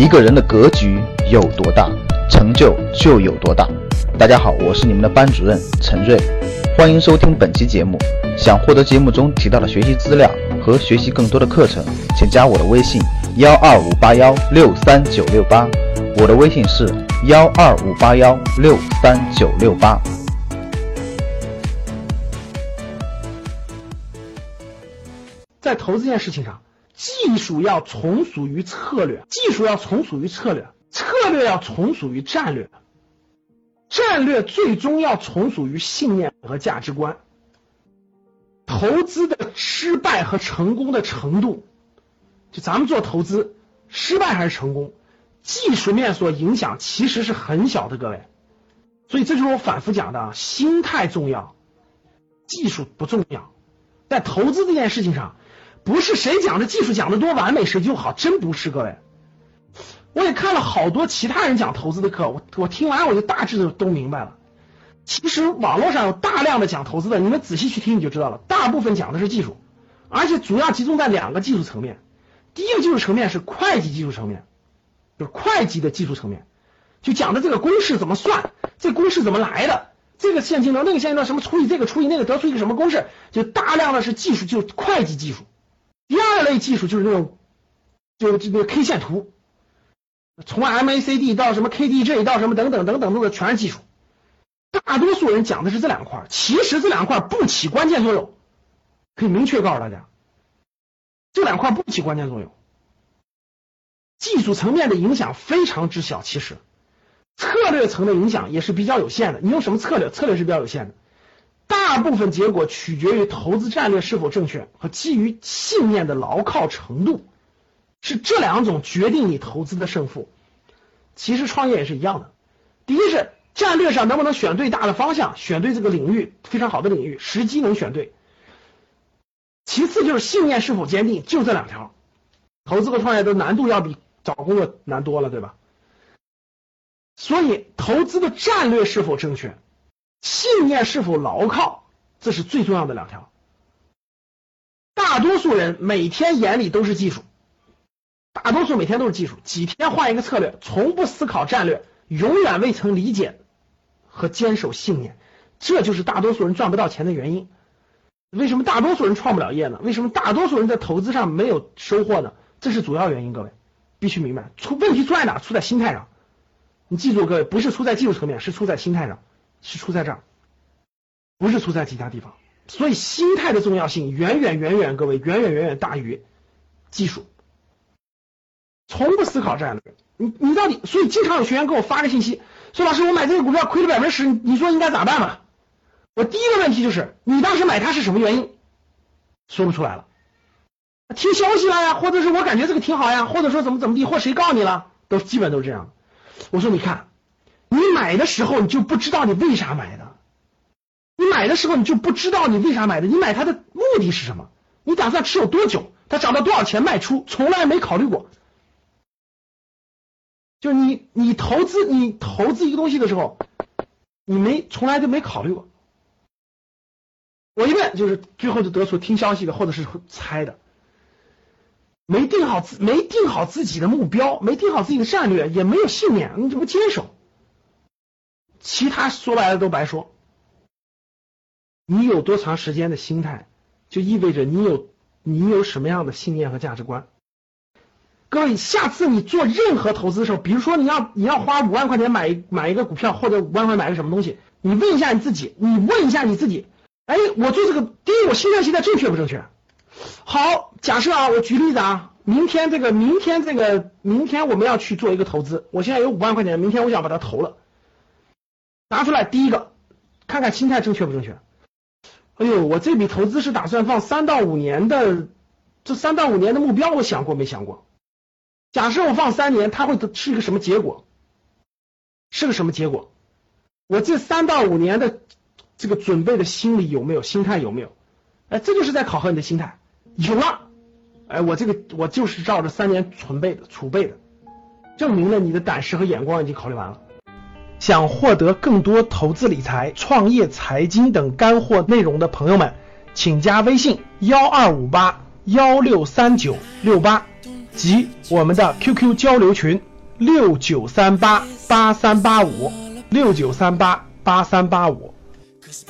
一个人的格局有多大，成就就有多大。大家好，我是你们的班主任陈瑞，欢迎收听本期节目。想获得节目中提到的学习资料和学习更多的课程，请加我的微信幺二五八幺六三九六八。我的微信是幺二五八幺六三九六八。在投资这件事情上，技术要从属于策略，技术要从属于策略，策略要从属于战略，战略最终要从属于信念和价值观。投资的失败和成功的程度，就咱们做投资，失败还是成功，技术面所影响其实是很小的，各位。所以这就是我反复讲的，心态重要，技术不重要。在投资这件事情上。不是谁讲的技术讲的多完美谁就好，真不是各位。我也看了好多其他人讲投资的课，我我听完我就大致的都明白了。其实网络上有大量的讲投资的，你们仔细去听你就知道了。大部分讲的是技术，而且主要集中在两个技术层面。第一个技术层面是会计技术层面，就是会计的技术层面，就讲的这个公式怎么算，这公式怎么来的，这个现金流那个现金流什么除以这个除以那个得出一个什么公式，就大量的是技术，就是会计技术。第二类技术就是那种，就这个 K 线图，从 MACD 到什么 KDJ 到什么等等等等那个全是技术。大多数人讲的是这两块，其实这两块不起关键作用，可以明确告诉大家，这两块不起关键作用，技术层面的影响非常之小，其实策略层的影响也是比较有限的。你用什么策略？策略是比较有限的。大部分结果取决于投资战略是否正确和基于信念的牢靠程度，是这两种决定你投资的胜负。其实创业也是一样的，第一是战略上能不能选对大的方向，选对这个领域非常好的领域，时机能选对。其次就是信念是否坚定，就这两条。投资和创业的难度要比找工作难多了，对吧？所以投资的战略是否正确？信念是否牢靠，这是最重要的两条。大多数人每天眼里都是技术，大多数每天都是技术，几天换一个策略，从不思考战略，永远未曾理解和坚守信念，这就是大多数人赚不到钱的原因。为什么大多数人创不了业呢？为什么大多数人在投资上没有收获呢？这是主要原因，各位必须明白。出问题出在哪？出在心态上。你记住，各位不是出在技术层面，是出在心态上。是出在这儿，不是出在其他地方，所以心态的重要性远远远远，各位远远远远大于技术。从不思考战略，你你到底，所以经常有学员给我发个信息，说老师我买这个股票亏了百分之十，你说应该咋办嘛？我第一个问题就是，你当时买它是什么原因？说不出来了，听消息了呀，或者是我感觉这个挺好呀，或者说怎么怎么地，或谁告你了，都基本都是这样。我说你看。买的时候你就不知道你为啥买的，你买的时候你就不知道你为啥买的，你买它的目的是什么？你打算持有多久？它涨到多少钱卖出？从来没考虑过。就你你投资你投资一个东西的时候，你没从来就没考虑过。我一问就是最后就得出听消息的或者是猜的，没定好自没定好自己的目标，没定好自己的战略，也没有信念，你怎么坚守？其他说白了都白说，你有多长时间的心态，就意味着你有你有什么样的信念和价值观。各位，下次你做任何投资的时候，比如说你要你要花五万块钱买买一个股票，或者五万块钱买个什么东西，你问一下你自己，你问一下你自己，哎，我做这个，第一，我心态现在正确不正确？好，假设啊，我举例子啊，明天这个明天这个明天我们要去做一个投资，我现在有五万块钱，明天我想把它投了。拿出来，第一个，看看心态正确不正确。哎呦，我这笔投资是打算放三到五年的，这三到五年的目标，我想过没想过？假设我放三年，它会是一个什么结果？是个什么结果？我这三到五年的这个准备的心理有没有？心态有没有？哎，这就是在考核你的心态。有了，哎，我这个我就是照着三年存备的储备的，证明了你的胆识和眼光已经考虑完了。想获得更多投资理财、创业财经等干货内容的朋友们，请加微信幺二五八幺六三九六八及我们的 QQ 交流群。六九三八八三八五，六九三八八三八五。Cause